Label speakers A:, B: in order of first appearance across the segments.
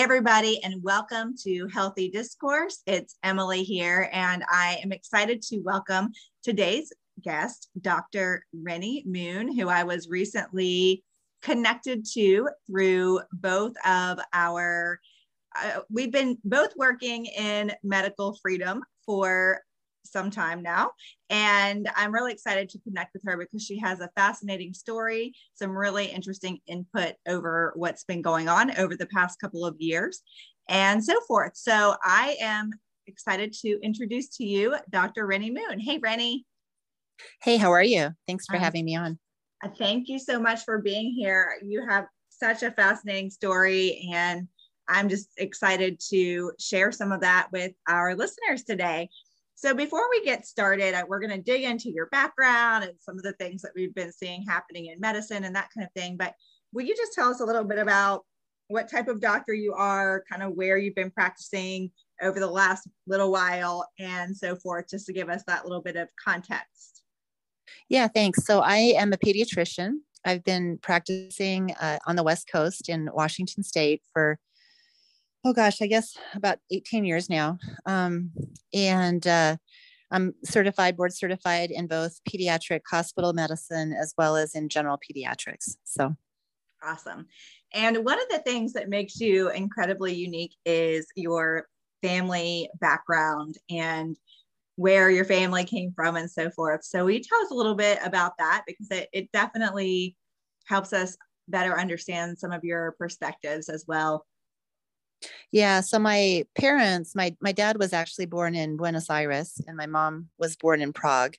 A: Everybody, and welcome to Healthy Discourse. It's Emily here, and I am excited to welcome today's guest, Dr. Rennie Moon, who I was recently connected to through both of our. Uh, we've been both working in medical freedom for some time now. And I'm really excited to connect with her because she has a fascinating story, some really interesting input over what's been going on over the past couple of years, and so forth. So I am excited to introduce to you Dr. Rennie Moon. Hey, Rennie.
B: Hey, how are you? Thanks for um, having me on.
A: Uh, thank you so much for being here. You have such a fascinating story, and I'm just excited to share some of that with our listeners today. So before we get started, we're going to dig into your background and some of the things that we've been seeing happening in medicine and that kind of thing. But will you just tell us a little bit about what type of doctor you are, kind of where you've been practicing over the last little while and so forth, just to give us that little bit of context?
B: Yeah, thanks. So I am a pediatrician. I've been practicing uh, on the West Coast in Washington State for oh gosh, I guess about 18 years now. Um, and uh, I'm certified, board certified in both pediatric hospital medicine as well as in general pediatrics. So
A: awesome. And one of the things that makes you incredibly unique is your family background and where your family came from and so forth. So, will you tell us a little bit about that? Because it, it definitely helps us better understand some of your perspectives as well
B: yeah. So my parents, my my dad was actually born in Buenos Aires, and my mom was born in Prague,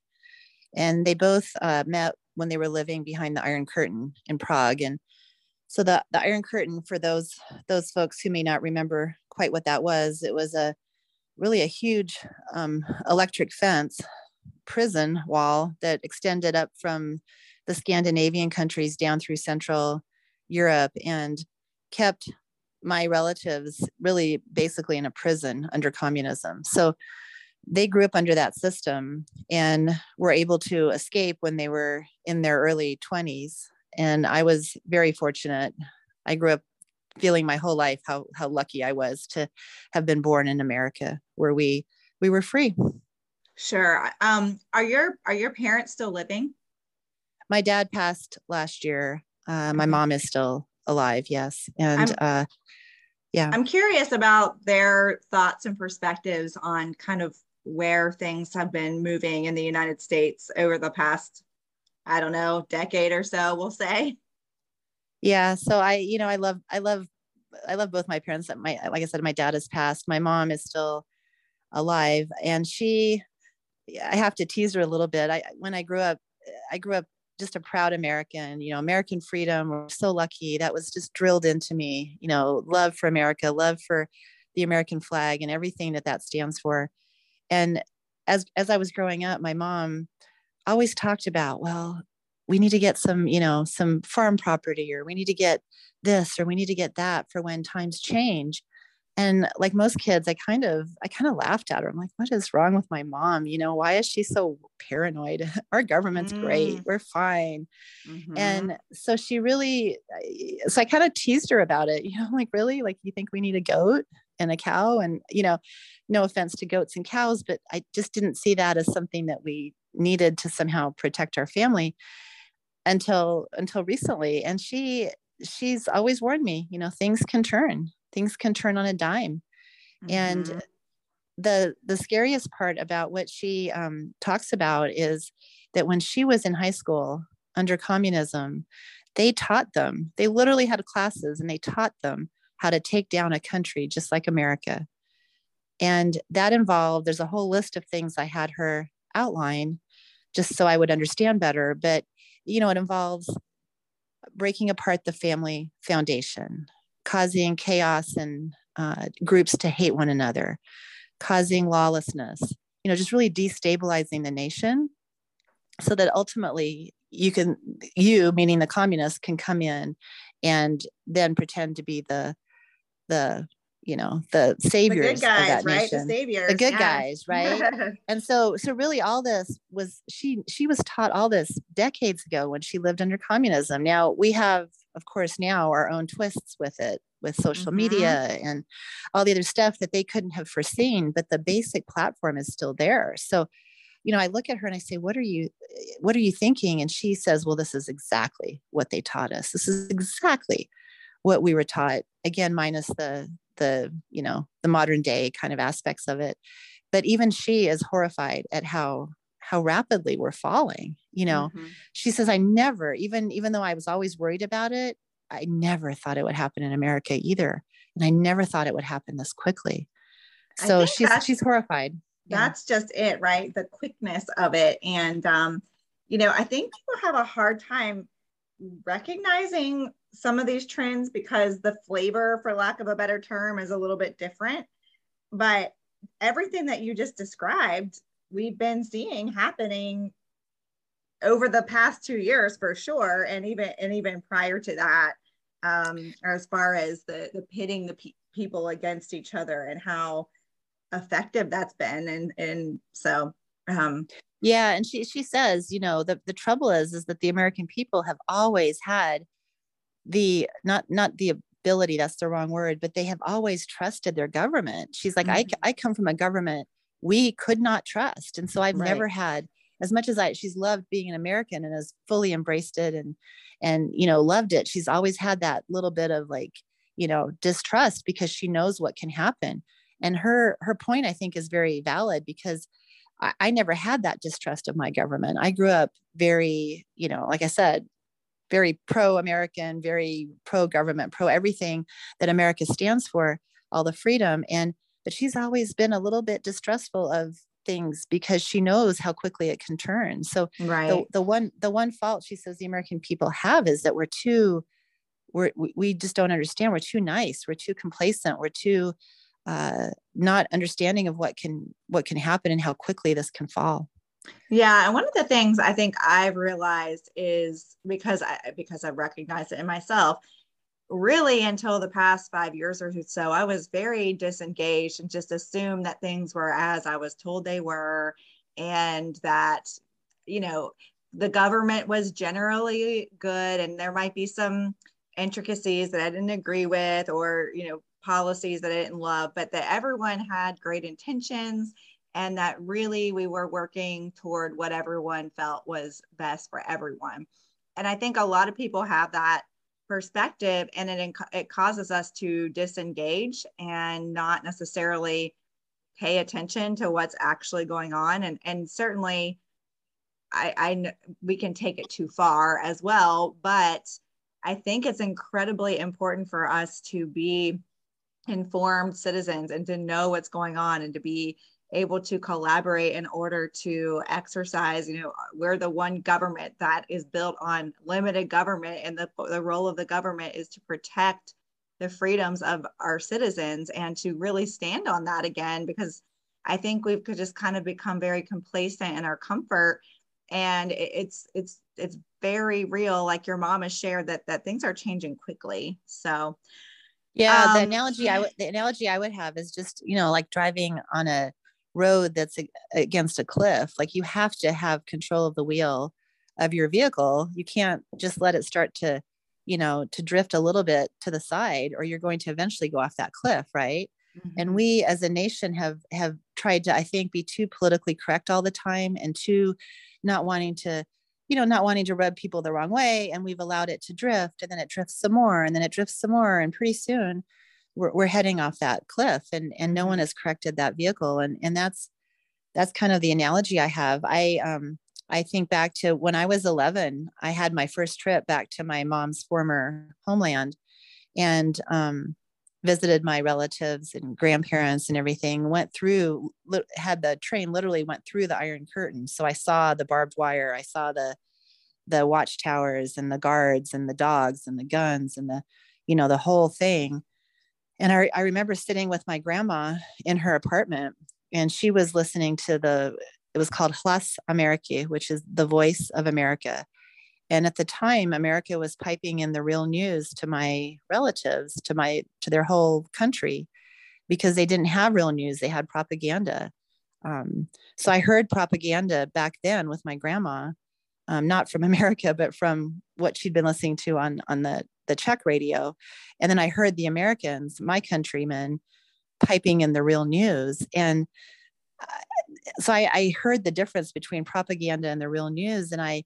B: and they both uh, met when they were living behind the Iron Curtain in Prague. And so the the Iron Curtain, for those those folks who may not remember quite what that was, it was a really a huge um, electric fence prison wall that extended up from the Scandinavian countries down through Central Europe and kept my relatives really basically in a prison under communism. So they grew up under that system and were able to escape when they were in their early 20s. And I was very fortunate. I grew up feeling my whole life how how lucky I was to have been born in America where we we were free.
A: Sure. Um are your are your parents still living?
B: My dad passed last year. Uh, my mom is still alive yes. And I'm, uh yeah.
A: I'm curious about their thoughts and perspectives on kind of where things have been moving in the united states over the past i don't know decade or so we'll say.
B: Yeah so i you know i love i love i love both my parents that my like i said my dad has passed. My mom is still alive. And she i have to tease her a little bit. I when i grew up i grew up just a proud American, you know, American freedom. We're so lucky. That was just drilled into me, you know, love for America, love for the American flag and everything that that stands for. And as as I was growing up, my mom always talked about, well, we need to get some, you know, some farm property or we need to get this or we need to get that for when times change and like most kids i kind of i kind of laughed at her. I'm like what is wrong with my mom? You know why is she so paranoid? Our government's mm. great we're fine. Mm-hmm. and so she really so i kind of teased her about it. You know like really? Like you think we need a goat and a cow? And you know no offense to goats and cows but i just didn't see that as something that we needed to somehow protect our family until until recently. And she she's always warned me you know things can turn things can turn on a dime. Mm-hmm. and the the scariest part about what she um, talks about is that when she was in high school under communism they taught them they literally had classes and they taught them how to take down a country just like america. And that involved there's a whole list of things i had her outline just so i would understand better. But you know it involves breaking apart the family foundation causing chaos and uh, groups to hate one another, causing lawlessness, you know, just really destabilizing the nation so that ultimately you can, you, meaning the communists, can come in and then pretend to be the, the, you know the saviors
A: the guys,
B: of that
A: right?
B: nation
A: the saviors
B: the good yeah. guys right and so so really all this was she she was taught all this decades ago when she lived under communism now we have of course, now our own twists with it, with social mm-hmm. media and all the other stuff that they couldn't have foreseen. But the basic platform is still there. So, you know, I look at her and I say, "What are you, what are you thinking?" And she says, "Well, this is exactly what they taught us. This is exactly what we were taught. Again, minus the the you know the modern day kind of aspects of it." But even she is horrified at how how rapidly we're falling you know? Mm-hmm. she says i never even even though i was always worried about it i never thought it would happen in america either. And i never thought it would happen this quickly. So she's she's horrified.
A: That's yeah. just it right? The quickness of it. And um you know i think people have a hard time recognizing some of these trends because the flavor for lack of a better term is a little bit different. But everything that you just described we've been seeing happening over the past two years for sure and even and even prior to that um as far as the the pitting the pe- people against each other and how effective that's been and and so um
B: yeah and she she says you know the the trouble is is that the american people have always had the not not the ability that's the wrong word but they have always trusted their government she's like mm-hmm. i i come from a government we could not trust. And so I've right. never had as much as I she's loved being an American and has fully embraced it and and you know loved it. She's always had that little bit of like, you know, distrust because she knows what can happen. And her her point I think is very valid because I, I never had that distrust of my government. I grew up very, you know, like I said, very pro-American, very pro-government, pro everything that America stands for, all the freedom. And but she's always been a little bit distrustful of things because she knows how quickly it can turn. So right. the, the one the one fault she says the American people have is that we're too we're we just don't understand. We're too nice. We're too complacent. We're too uh, not understanding of what can what can happen and how quickly this can fall.
A: Yeah, and one of the things I think I've realized is because I because I've recognized it in myself really until the past five years or so, I was very disengaged and just assumed that things were as I was told they were, and that, you know, the government was generally good and there might be some intricacies that I didn't agree with or, you know, policies that I didn't love, but that everyone had great intentions and that really we were working toward what everyone felt was best for everyone. And I think a lot of people have that perspective and it, it causes us to disengage and not necessarily pay attention to what's actually going on. And and certainly I, I we can take it too far as well but i think it's incredibly important for us to be informed citizens and to know what's going on and to be able to collaborate in order to exercise you know we're the one government that is built on limited government and the, the role of the government is to protect the freedoms of our citizens and to really stand on that again because i think we've just kind of become very complacent in our comfort. And it's it's it's very real like your mom has shared that that things are changing quickly. So
B: yeah um, the analogy i would the analogy i would have is just you know like driving on a road that's against a cliff like you have to have control of the wheel of your vehicle you can't just let it start to you know to drift a little bit to the side or you're going to eventually go off that cliff right mm-hmm. and we as a nation have have tried to i think be too politically correct all the time and too not wanting to you know not wanting to rub people the wrong way and we've allowed it to drift and then it drifts some more and then it drifts some more and pretty soon we're, we're heading off that cliff and and no one has corrected that vehicle. And and that's that's kind of the analogy i have. I um i think back to when i was 11 i had my first trip back to my mom's former homeland and um visited my relatives and grandparents and everything went through had the train literally went through the iron curtain. So i saw the barbed wire i saw the the watchtowers and the guards and the dogs and the guns and the you know the whole thing and I, I remember sitting with my grandma in her apartment and she was listening to the it was called Hlas Ameriky, which is the voice of America. And at the time, America was piping in the real news to my relatives, to my to their whole country, because they didn't have real news; they had propaganda. Um, so I heard propaganda back then with my grandma, um, not from America, but from what she'd been listening to on on the the Czech radio, and then I heard the Americans, my countrymen, piping in the real news, and uh, so I, I heard the difference between propaganda and the real news, and I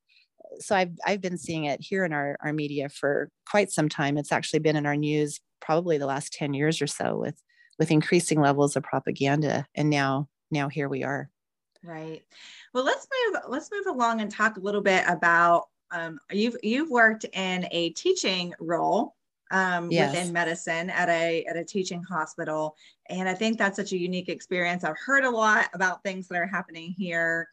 B: so I've I've been seeing it here in our our media for quite some time. It's actually been in our news probably the last 10 years or so with with increasing levels of propaganda. And now now here we are
A: right. Well let's move let's move along and talk a little bit about um, you've you've worked in a teaching role um, yes. within medicine at a at a teaching hospital. And i think that's such a unique experience. I've heard a lot about things that are happening here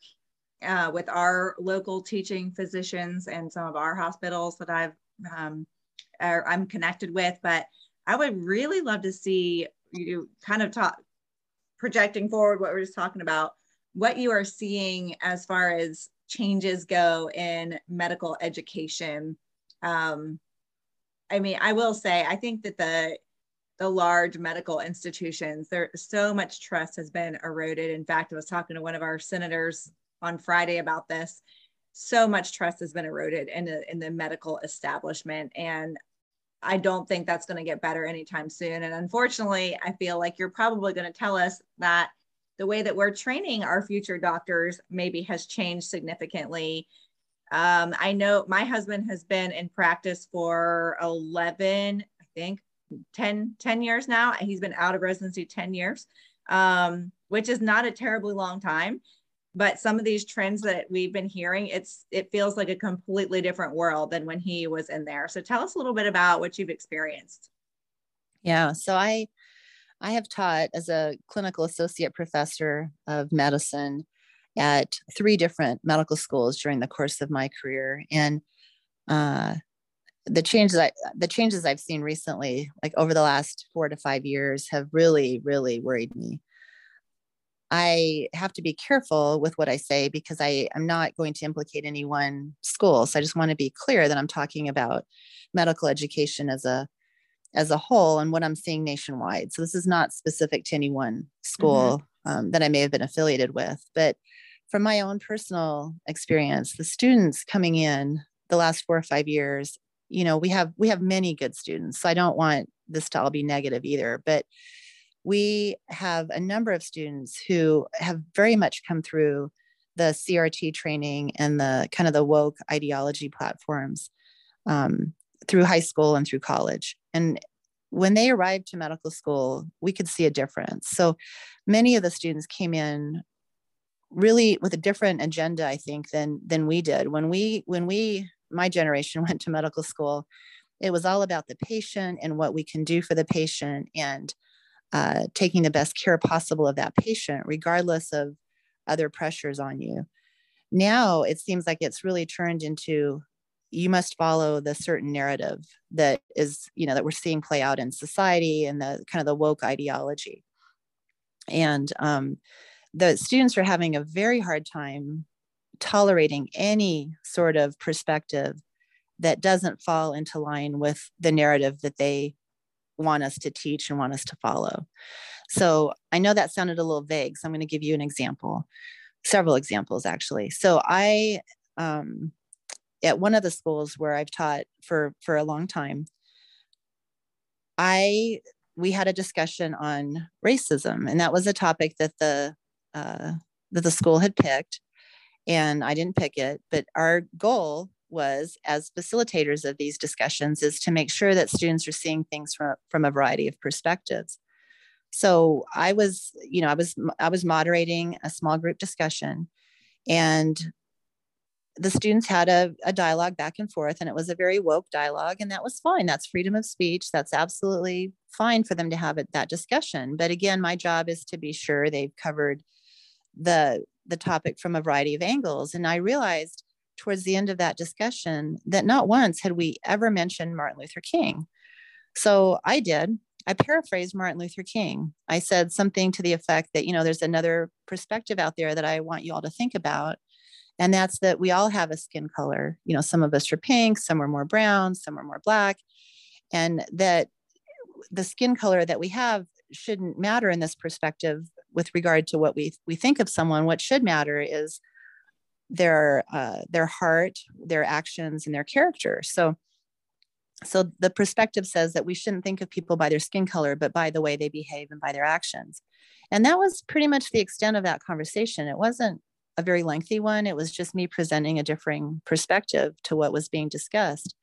A: uh, with our local teaching physicians and some of our hospitals that i've um, are, i'm connected with. But i would really love to see you kind of talk projecting forward what we are just talking about what you are seeing as far as changes go in medical education um, i mean i will say i think that the the large medical institutions there so much trust has been eroded in fact i was talking to one of our senators on friday about this so much trust has been eroded in the in the medical establishment and I don't think that's going to get better anytime soon. And unfortunately, I feel like you're probably going to tell us that the way that we're training our future doctors maybe has changed significantly. Um, I know my husband has been in practice for 11, I think 10, 10 years now. He's been out of residency 10 years, um, which is not a terribly long time but some of these trends that we've been hearing it's it feels like a completely different world than when he was in there so tell us a little bit about what you've experienced
B: yeah so i i have taught as a clinical associate professor of medicine at three different medical schools during the course of my career and uh, the changes I, the changes I've seen recently, like over the last four to five years, have really, really worried me. I have to be careful with what I say because I am not going to implicate any one school. So I just want to be clear that I'm talking about medical education as a as a whole and what I'm seeing nationwide. So this is not specific to any one school mm-hmm. um, that I may have been affiliated with, but from my own personal experience, the students coming in the last four or five years, you know, we have we have many good students. So I don't want this to all be negative either, but we have a number of students who have very much come through the CRT training and the kind of the woke ideology platforms um, through high school and through college. And when they arrived to medical school, we could see a difference. So many of the students came in really with a different agenda, I think, than than we did. When we when we my generation went to medical school, it was all about the patient and what we can do for the patient and uh, taking the best care possible of that patient, regardless of other pressures on you. Now it seems like it's really turned into you must follow the certain narrative that is, you know, that we're seeing play out in society and the kind of the woke ideology. And um, the students are having a very hard time tolerating any sort of perspective that doesn't fall into line with the narrative that they want us to teach and want us to follow. So I know that sounded a little vague. So I'm going to give you an example, several examples actually. So I, um, at one of the schools where I've taught for for a long time, I we had a discussion on racism, and that was a topic that the uh, that the school had picked, and I didn't pick it. But our goal was as facilitators of these discussions is to make sure that students are seeing things from, from a variety of perspectives so i was you know i was i was moderating a small group discussion and the students had a, a dialogue back and forth and it was a very woke dialogue and that was fine that's freedom of speech that's absolutely fine for them to have it, that discussion but again my job is to be sure they've covered the the topic from a variety of angles and i realized towards the end of that discussion that not once had we ever mentioned Martin Luther King. So I did. I paraphrased Martin Luther King. I said something to the effect that, you know, there's another perspective out there that I want you all to think about. And that's that we all have a skin color. You know, some of us are pink, some are more brown, some are more black. And that the skin color that we have shouldn't matter in this perspective with regard to what we, we think of someone. What should matter is their uh, their heart, their actions, and their character. So so the perspective says that we shouldn't think of people by their skin color, but by the way they behave and by their actions. And that was pretty much the extent of that conversation. It wasn't a very lengthy one. It was just me presenting a differing perspective to what was being discussed.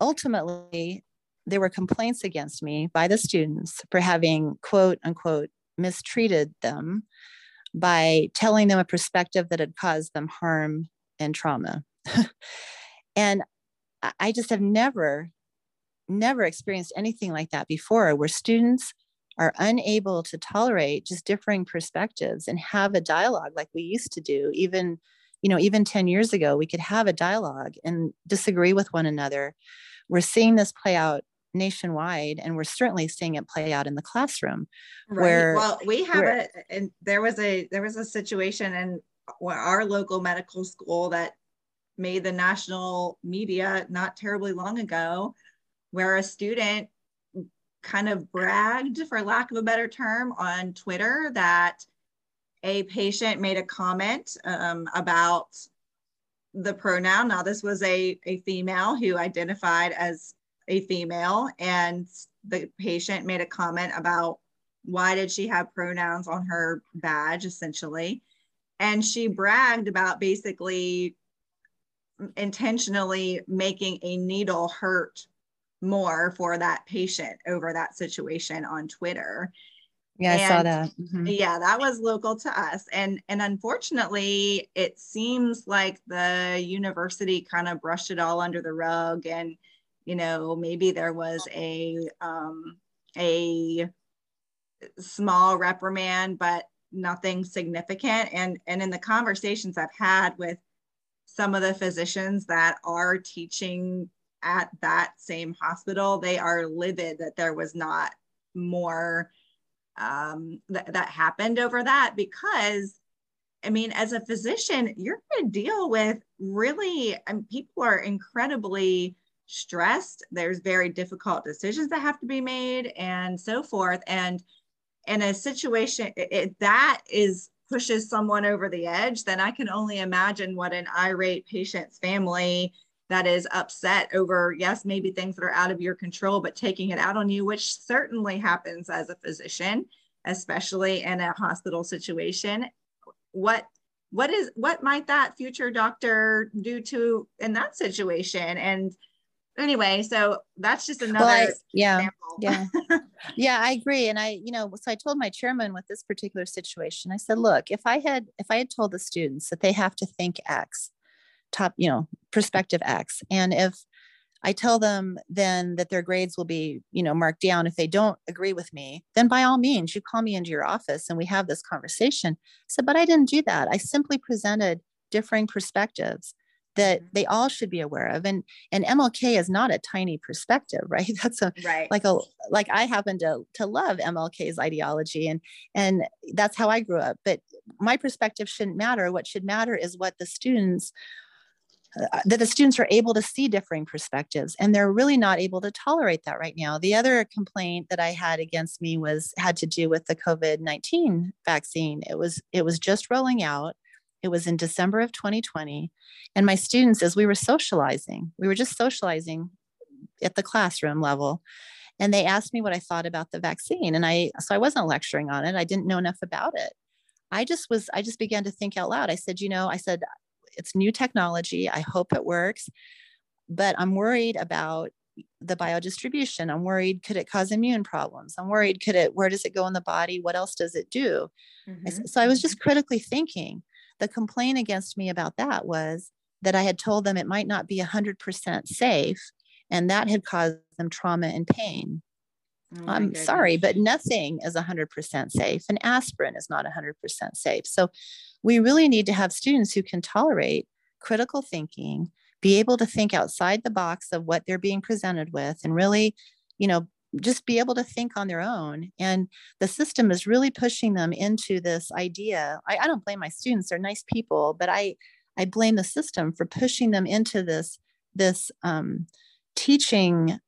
B: Ultimately, there were complaints against me by the students for having quote unquote mistreated them by telling them a perspective that had caused them harm and trauma. and I just have never, never experienced anything like that before where students are unable to tolerate just differing perspectives and have a dialogue like we used to do even you know even 10 years ago we could have a dialogue and disagree with one another we're seeing this play out nationwide and we're certainly seeing it play out in the classroom
A: right. where well we have it and there was a there was a situation in our local medical school that made the national media not terribly long ago where a student kind of bragged for lack of a better term on twitter that a patient made a comment um, about the pronoun. Now this was a, a female who identified as a female and the patient made a comment about why did she have pronouns on her badge essentially. And she bragged about basically intentionally making a needle hurt more for that patient over that situation on twitter.
B: Yeah and, i saw that. Mm-hmm.
A: yeah that was local to us. And and unfortunately it seems like the university kind of brushed it all under the rug and you know maybe there was a um, a small reprimand but nothing significant. And and in the conversations i've had with some of the physicians that are teaching at that same hospital they are livid that there was not more um, th- that happened over that because I mean, as a physician, you're going to deal with really, people are incredibly stressed. There's very difficult decisions that have to be made and so forth. And in a situation it, that is pushes someone over the edge then i can only imagine what an irate patient's family that is upset over yes maybe things that are out of your control but taking it out on you which certainly happens as a physician especially in a hospital situation what what is what might that future doctor do to in that situation and anyway, so that's just another well, I,
B: yeah, example. yeah, yeah. I agree, and I, you know, so I told my chairman with this particular situation, I said, look, if I had if I had told the students that they have to think X, top, you know, perspective X, and if I tell them then that their grades will be, you know, marked down if they don't agree with me, then by all means, you call me into your office and we have this conversation. Said, but I didn't do that. I simply presented differing perspectives that mm-hmm. they all should be aware of and and mlk is not a tiny perspective right that's a
A: right
B: like a like i happen to to love mlk's ideology and and that's how i grew up but my perspective shouldn't matter what should matter is what the students uh, that the students are able to see differing perspectives and they're really not able to tolerate that right now the other complaint that i had against me was had to do with the covid-19 vaccine it was it was just rolling out it was in December of 2020. And my students, as we were socializing, we were just socializing at the classroom level. And they asked me what I thought about the vaccine. And I, so I wasn't lecturing on it. I didn't know enough about it. I just was, I just began to think out loud. I said, you know, I said, it's new technology. I hope it works. But I'm worried about the biodistribution. I'm worried, could it cause immune problems? I'm worried, could it, where does it go in the body? What else does it do? Mm-hmm. so I was just critically thinking. The complaint against me about that was that I had told them it might not be 100% safe, and that had caused them trauma and pain. Oh I'm goodness. sorry, but nothing is 100% safe, and aspirin is not 100% safe. So we really need to have students who can tolerate critical thinking, be able to think outside the box of what they're being presented with, and really, you know, just be able to think on their own. And the system is really pushing them into this idea. I, I don't blame my students; they're nice people, but I I blame the system for pushing them into this this um, teaching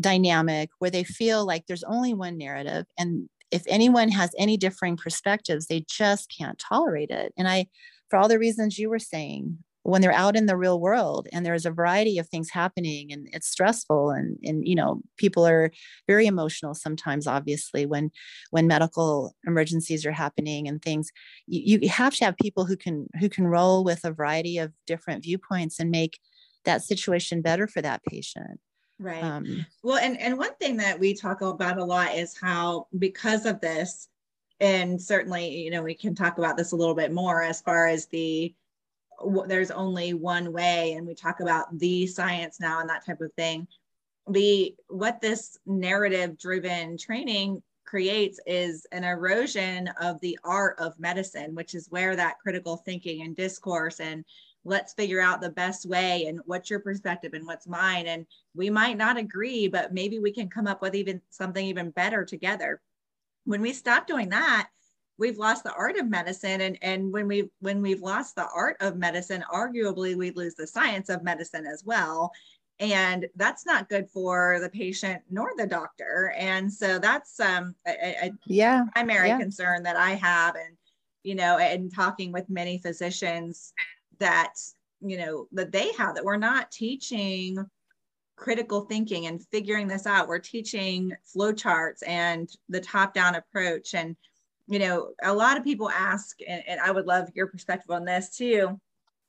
B: dynamic where they feel like there's only one narrative, and if anyone has any differing perspectives, they just can't tolerate it. And I for all the reasons you were saying when they're out in the real world and there's a variety of things happening and it's stressful and and you know people are very emotional sometimes obviously when when medical emergencies are happening and things you, you have to have people who can who can roll with a variety of different viewpoints and make that situation better for that patient
A: right. Um, well and and one thing that we talk about a lot is how because of this and certainly you know we can talk about this a little bit more as far as the there's only one way and we talk about the science now and that type of thing. The what this narrative driven training creates is an erosion of the art of medicine which is where that critical thinking and discourse and let's figure out the best way and what's your perspective and what's mine. And we might not agree but maybe we can come up with even something even better together. When we stop doing that we've lost the art of medicine. And and when we when we've lost the art of medicine arguably we lose the science of medicine as well. And that's not good for the patient nor the doctor. And so that's um a, a yeah primary yeah. concern that i have and you know and talking with many physicians that you know that they have that we're not teaching critical thinking and figuring this out we're teaching flowcharts and the top down approach and you know, a lot of people ask, and, and I would love your perspective on this too.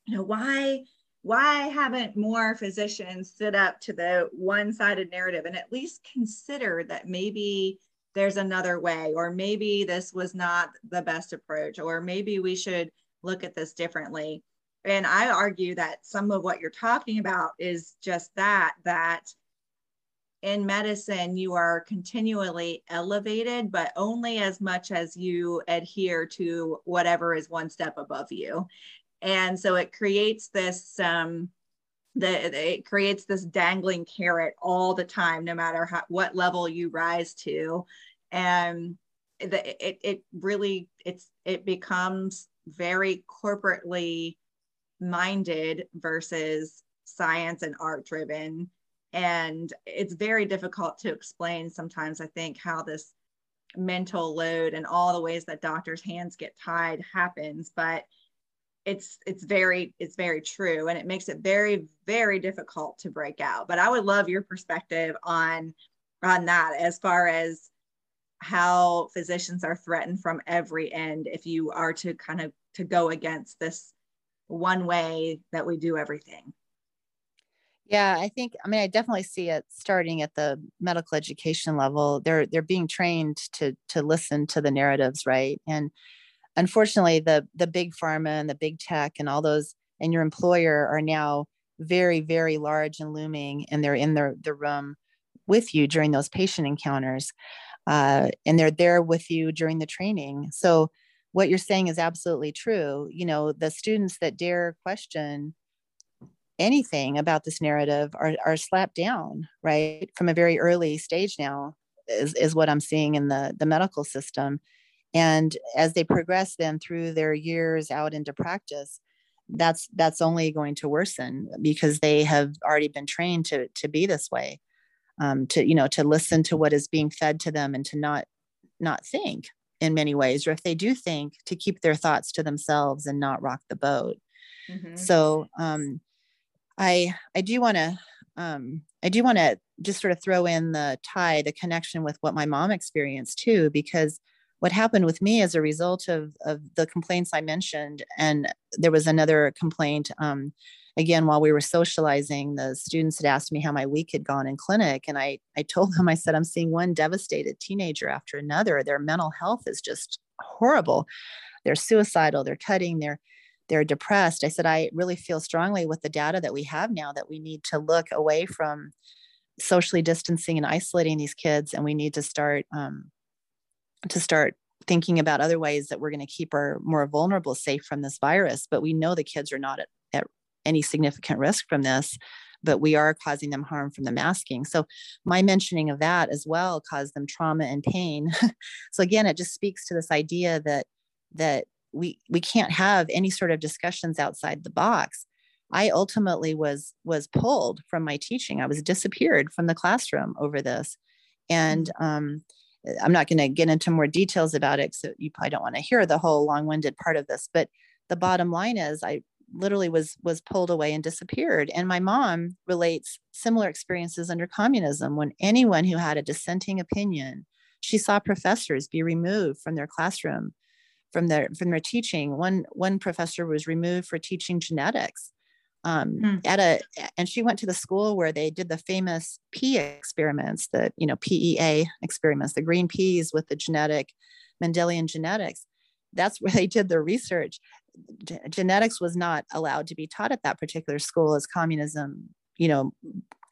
A: You know, why why haven't more physicians stood up to the one-sided narrative and at least consider that maybe there's another way, or maybe this was not the best approach, or maybe we should look at this differently. And I argue that some of what you're talking about is just that, that in medicine, you are continually elevated, but only as much as you adhere to whatever is one step above you. And so it creates this, um, the, it creates this dangling carrot all the time, no matter how, what level you rise to. And the, it, it really, it's, it becomes very corporately minded versus science and art driven and it's very difficult to explain sometimes, I think, how this mental load and all the ways that doctors' hands get tied happens. But it's it's very it's very true and it makes it very very difficult to break out but i would love your perspective on on that as far as how physicians are threatened from every end if you are to kind of to go against this one way that we do everything
B: yeah, I think I mean I definitely see it starting at the medical education level. They're they're being trained to to listen to the narratives, right? And unfortunately, the the big pharma and the big tech and all those and your employer are now very very large and looming, and they're in the the room with you during those patient encounters, uh, and they're there with you during the training. So what you're saying is absolutely true. You know, the students that dare question anything about this narrative are, are slapped down right from a very early stage now is, is what i'm seeing in the, the medical system and as they progress then through their years out into practice that's that's only going to worsen because they have already been trained to to be this way um, to you know to listen to what is being fed to them and to not not think in many ways or if they do think to keep their thoughts to themselves and not rock the boat mm-hmm. so um, I I do want to um, I do want to just sort of throw in the tie, the connection with what my mom experienced too, because what happened with me as a result of of the complaints I mentioned, and there was another complaint. Um, again, while we were socializing, the students had asked me how my week had gone in clinic, and I I told them I said I'm seeing one devastated teenager after another. Their mental health is just horrible. They're suicidal. They're cutting. They're they're depressed i said i really feel strongly with the data that we have now that we need to look away from socially distancing and isolating these kids and we need to start um, to start thinking about other ways that we're going to keep our more vulnerable safe from this virus but we know the kids are not at, at any significant risk from this but we are causing them harm from the masking. So my mentioning of that as well caused them trauma and pain. So again it just speaks to this idea that that we we can't have any sort of discussions outside the box. I ultimately was was pulled from my teaching. I was disappeared from the classroom over this. And mm. um, i'm not going to get into more details about it so you probably don't want to hear the whole long-winded part of this but the bottom line is i literally was was pulled away and disappeared. And my mom relates similar experiences under communism. When anyone who had a dissenting opinion she saw professors be removed from their classroom from their from their teaching. One one professor was removed for teaching genetics um, hmm. at a and she went to the school where they did the famous pea experiments the you know pea experiments the green peas with the genetic mendelian genetics. That's where they did their research Genetics was not allowed to be taught at that particular school as communism you know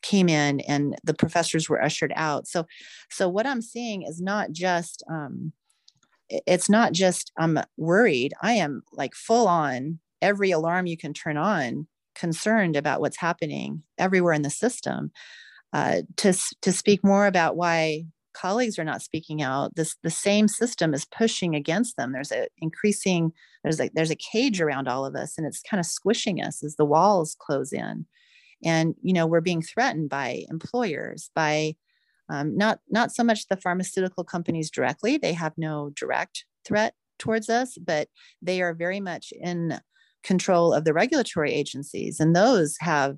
B: came in and the professors were ushered out so so what i'm seeing is not just um it's not just i'm worried i am like full on every alarm you can turn on concerned about what's happening everywhere in the system. Uh, to to speak more about why colleagues are not speaking out, this the same system is pushing against them. There's a increasing there's a there's a cage around all of us, and it's kind of squishing us as the walls close in. And you know we're being threatened by employers, by um, not not so much the pharmaceutical companies directly; they have no direct threat towards us, but they are very much in control of the regulatory agencies, and those have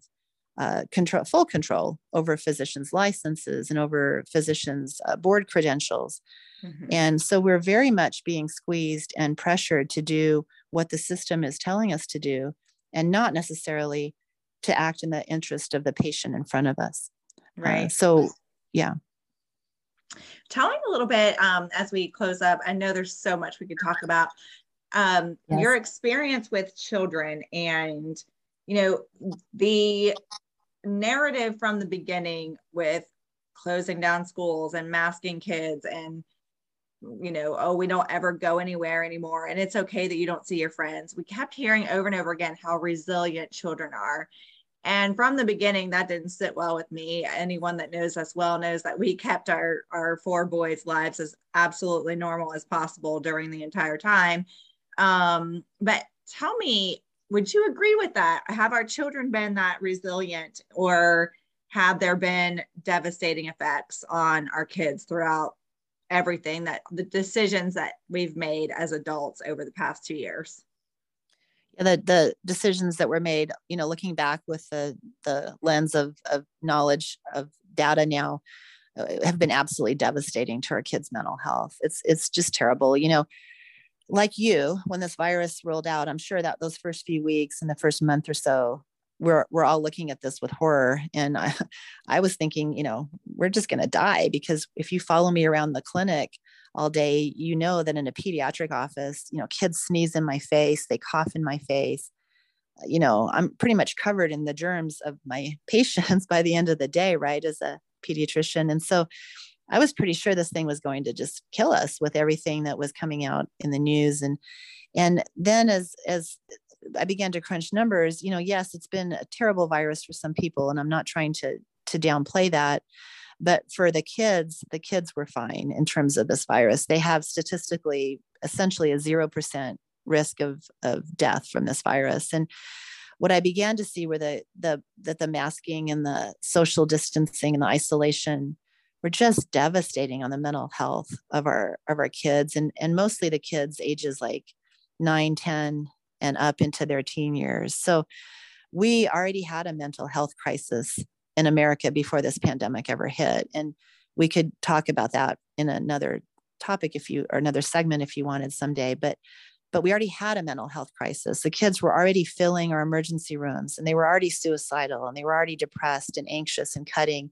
B: uh, control, full control over physicians' licenses and over physicians' uh, board credentials. Mm-hmm. And so we're very much being squeezed and pressured to do what the system is telling us to do, and not necessarily to act in the interest of the patient in front of us. Uh, right. Uh, so, yeah.
A: Tell me a little bit um, as we close up. I know there's so much we could talk about um, yes. your experience with children and you know the narrative from the beginning with closing down schools and masking kids and you know oh we don't ever go anywhere anymore. And it's okay that you don't see your friends. We kept hearing over and over again how resilient children are. And from the beginning that didn't sit well with me. Anyone that knows us well knows that we kept our our four boys lives as absolutely normal as possible during the entire time. Um, but tell me, would you agree with that? Have our children been that resilient or have there been devastating effects on our kids throughout everything that the decisions that we've made as adults over the past two years?
B: Yeah, the the decisions that were made you know looking back with the the lens of of knowledge of data now uh, have been absolutely devastating to our kids mental health it's it's just terrible you know like you, when this virus rolled out, I'm sure that those first few weeks and the first month or so, we're we're all looking at this with horror. And I, I was thinking, you know, we're just going to die because if you follow me around the clinic all day, you know that in a pediatric office, you know, kids sneeze in my face, they cough in my face. You know, I'm pretty much covered in the germs of my patients by the end of the day, right? As a pediatrician, and so I was pretty sure this thing was going to just kill us with everything that was coming out in the news. And and then as as I began to crunch numbers, you know, yes, it's been a terrible virus for some people and I'm not trying to to downplay that, but for the kids, the kids were fine in terms of this virus. They have statistically essentially a 0% risk of of death from this virus. And what I began to see were the the that the masking and the social distancing and the isolation were just devastating on the mental health of our of our kids and and mostly the kids ages like 9 10 and up into their teen years. So we already had a mental health crisis in america before this pandemic ever hit and we could talk about that in another topic if you or another segment if you wanted someday but but we already had a mental health crisis. The kids were already filling our emergency rooms and they were already suicidal and they were already depressed and anxious and cutting.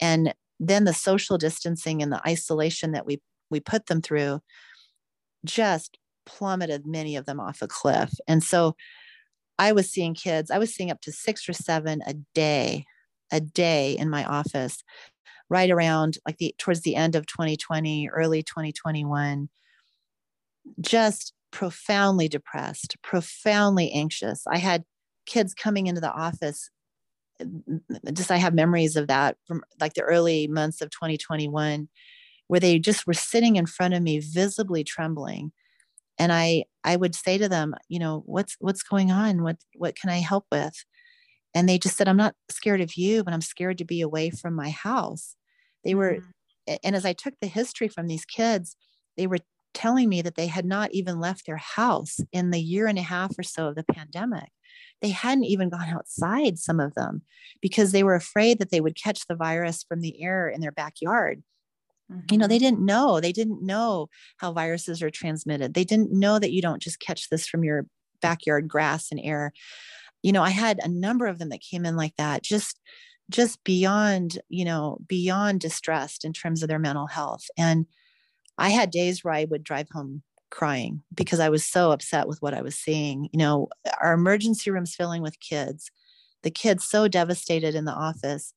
B: And then the social distancing and the isolation that we we put them through just plummeted many of them off a cliff. And so i was seeing kids i was seeing up to six or seven a day a day in my office right around like the towards the end of 2020 early 2021 just profoundly depressed profoundly anxious. I had kids coming into the office just I have memories of that from like the early months of 2021 where they just were sitting in front of me visibly trembling and I I would say to them, you know, what's what's going on? What what can I help with? And they just said, I'm not scared of you, but I'm scared to be away from my house. They were mm-hmm. and as I took the history from these kids, they were telling me that they had not even left their house in the year and a half or so of the pandemic. They hadn't even gone outside, some of them, because they were afraid that they would catch the virus from the air in their backyard. You know, they mm-hmm. didn't know. They didn't know how viruses are transmitted. They didn't know that you don't just catch this from your backyard grass and air. You know, I had a number of them that came in like that, just just beyond, you know, beyond distressed in terms of their mental health. And I had days where I would drive home crying because I was so upset with what I was seeing. You know, our emergency rooms filling with kids, the kids so devastated in the office.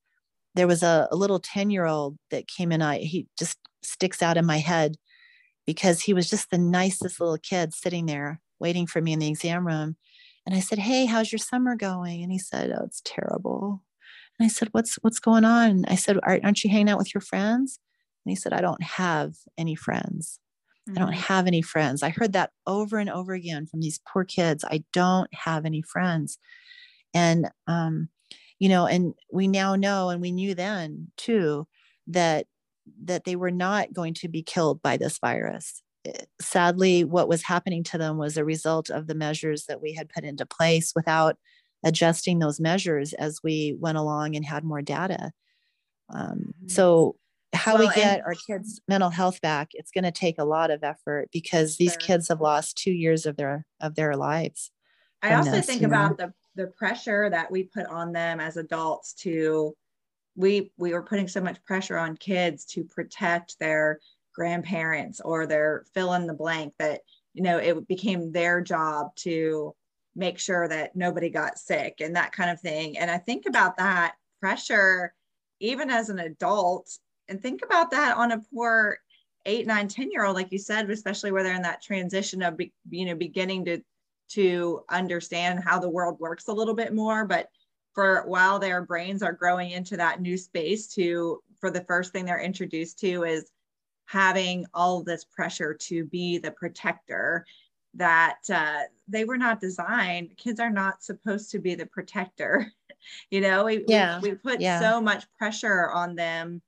B: There was a, a little 10 year old that came in. I, he just sticks out in my head because he was just the nicest little kid sitting there waiting for me in the exam room. And I said, Hey, how's your summer going? And he said, Oh, it's terrible. And I said, What's what's going on? I said, Aren't you hanging out with your friends? And he said, I don't have any friends. I don't mm-hmm. have any friends. I heard that over and over again from these poor kids. I don't have any friends. And, um, you know, and we now know, and we knew then too, that that they were not going to be killed by this virus. Eh, sadly, what was happening to them was a result of the measures that we had put into place without adjusting those measures as we went along and had more data. Um, mm-hmm. so how well, we get our kids mental health back it's going to take a lot of effort because these sure. kids have lost two years of their of their lives
A: i also this, think about know? the the pressure that we put on them as adults to we we were putting so much pressure on kids to protect their grandparents or their fill in the blank that you know it became their job to make sure that nobody got sick and that kind of thing and i think about that pressure even as an adult and think about that on a poor eight nine ten year old like you said especially where they're in that transition of be, you know beginning to to understand how the world works a little bit more but for while their brains are growing into that new space to for the first thing they're introduced to is having all this pressure to be the protector that uh, they were not designed kids are not supposed to be the protector you know we, yeah. we, we put yeah. so much pressure on them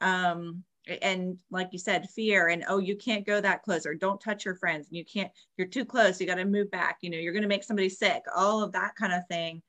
A: um and like you said fear and oh you can't go that close or don't touch your friends and you can't you're too close you got to move back you know you're going to make somebody sick all of that kind of thing.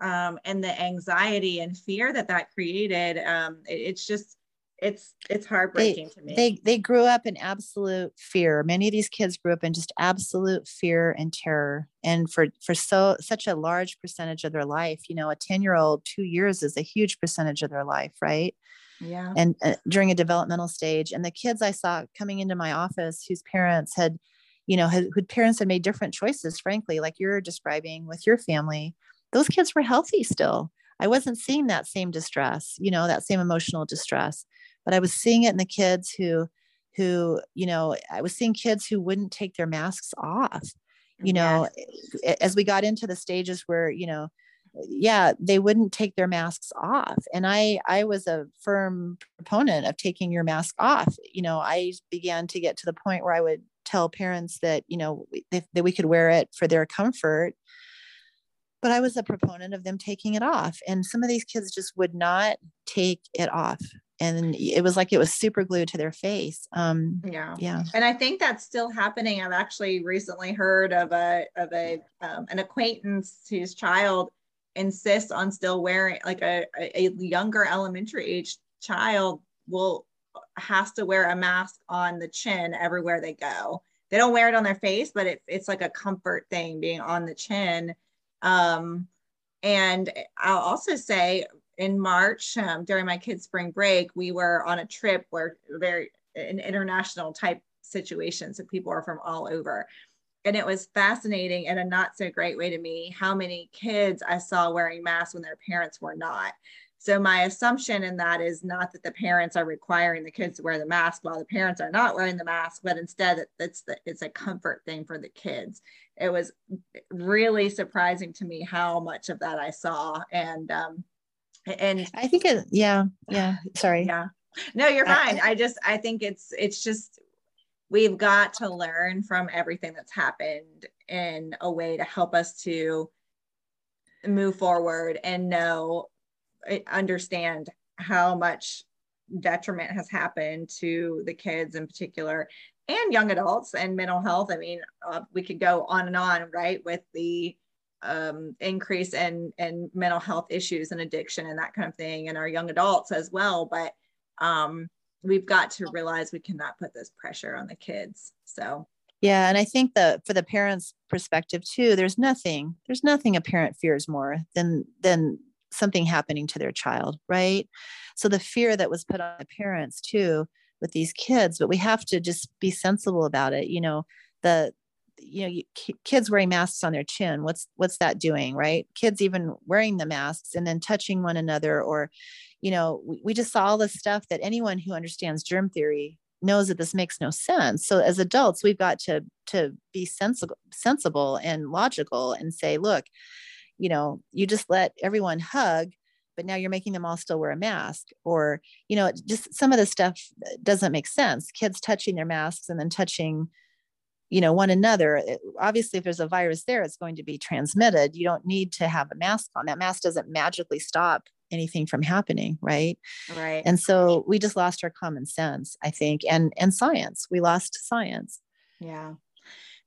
A: Um, and the anxiety and fear that that created um, it, it's just it's it's heartbreaking
B: they,
A: to me.
B: they they grew up in absolute fear. Many of these kids grew up in just absolute fear and terror. And for for so such a large percentage of their life you know a 10 year old two years is a huge percentage of their life right
A: yeah
B: and uh, during a developmental stage and the kids i saw coming into my office whose parents had you know had, whose parents had made different choices frankly like you're describing with your family those kids were healthy still i wasn't seeing that same distress you know that same emotional distress but i was seeing it in the kids who who you know i was seeing kids who wouldn't take their masks off you know yes. as we got into the stages where you know yeah they wouldn't take their masks off and i i was a firm proponent of taking your mask off you know i began to get to the point where i would tell parents that you know that we could wear it for their comfort but i was a proponent of them taking it off and some of these kids just would not take it off and it was like it was super glued to their face um
A: yeah
B: yeah.
A: and i think that's still happening i've actually recently heard of a of a um, an acquaintance whose child insists on still wearing like a, a younger elementary age child will has to wear a mask on the chin everywhere they go. They don't wear it on their face but it, it's like a comfort thing being on the chin. Um, and i'll also say in march um, during my kids spring break we were on a trip where very an international type situation. So people are from all over and it was fascinating in a not so great way to me how many kids I saw wearing masks when their parents were not. So my assumption in that is not that the parents are requiring the kids to wear the mask while the parents are not wearing the mask, but instead it's the, it's a comfort thing for the kids. It was really surprising to me how much of that I saw, and um, and
B: I think it, yeah, yeah. Sorry,
A: yeah. No, you're fine. I, I just I think it's it's just we've got to learn from everything that's happened in a way to help us to move forward and know eh, understand how much detriment has happened to the kids in particular and young adults and mental health. I mean, uh, we could go on and on, right, with the um, increase in in mental health issues and addiction and that kind of thing, and our young adults as well. But um, we've got to realize we cannot put this pressure on the kids. So
B: yeah, and I think that for the parents' perspective too, there's nothing, there's nothing a parent fears more than than something happening to their child, right? So the fear that was put on the parents too with these kids, but we have to just be sensible about it. You know, the you know you, kids wearing masks on their chin what's what's that doing right kids even wearing the masks and then touching one another or you know we, we just saw all the stuff that anyone who understands germ theory knows that this makes no sense. So as adults we've got to to be sensible sensible and logical and say look you know you just let everyone hug but now you're making them all still wear a mask or you know just some of the stuff doesn't make sense. Kids touching their masks and then touching you know one another. Obviously if there's a virus there it's going to be transmitted. You don't need to have a mask on. That mask doesn't magically stop anything from happening right
A: right
B: and so we just lost our common sense i think and and science we lost science
A: yeah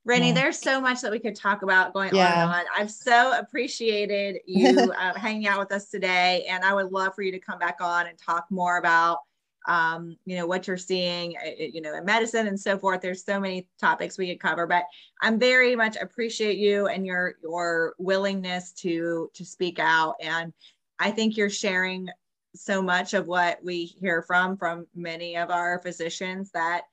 A: Rennie, yeah. there's so much that we could talk about going yeah. on and on. I've so appreciated you uh, hanging out with us today, and I would love for you to come back on and talk more about, um, you know, what you're seeing, uh, uh, you know, in medicine and so forth. There's so many topics we could cover, but I'm very much appreciate you and your your willingness to to speak out and I think you're sharing so much of what we hear from from many of our physicians that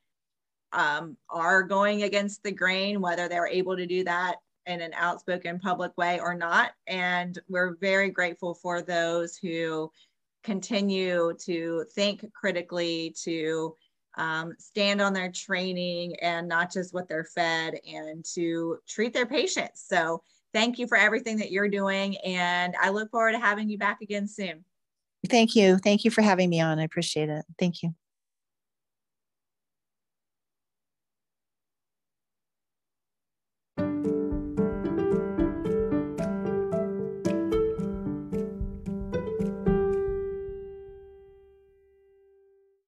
A: um, are going against the grain, whether they're able to do that in an outspoken public way or not. And we're very grateful for those who continue to think critically, to um, stand on their training and not just what they're fed, and to treat their patients. So thank you for everything that you're doing. And I look forward to having you back again soon.
B: Thank you. Thank you for having me on. I appreciate it. Thank you.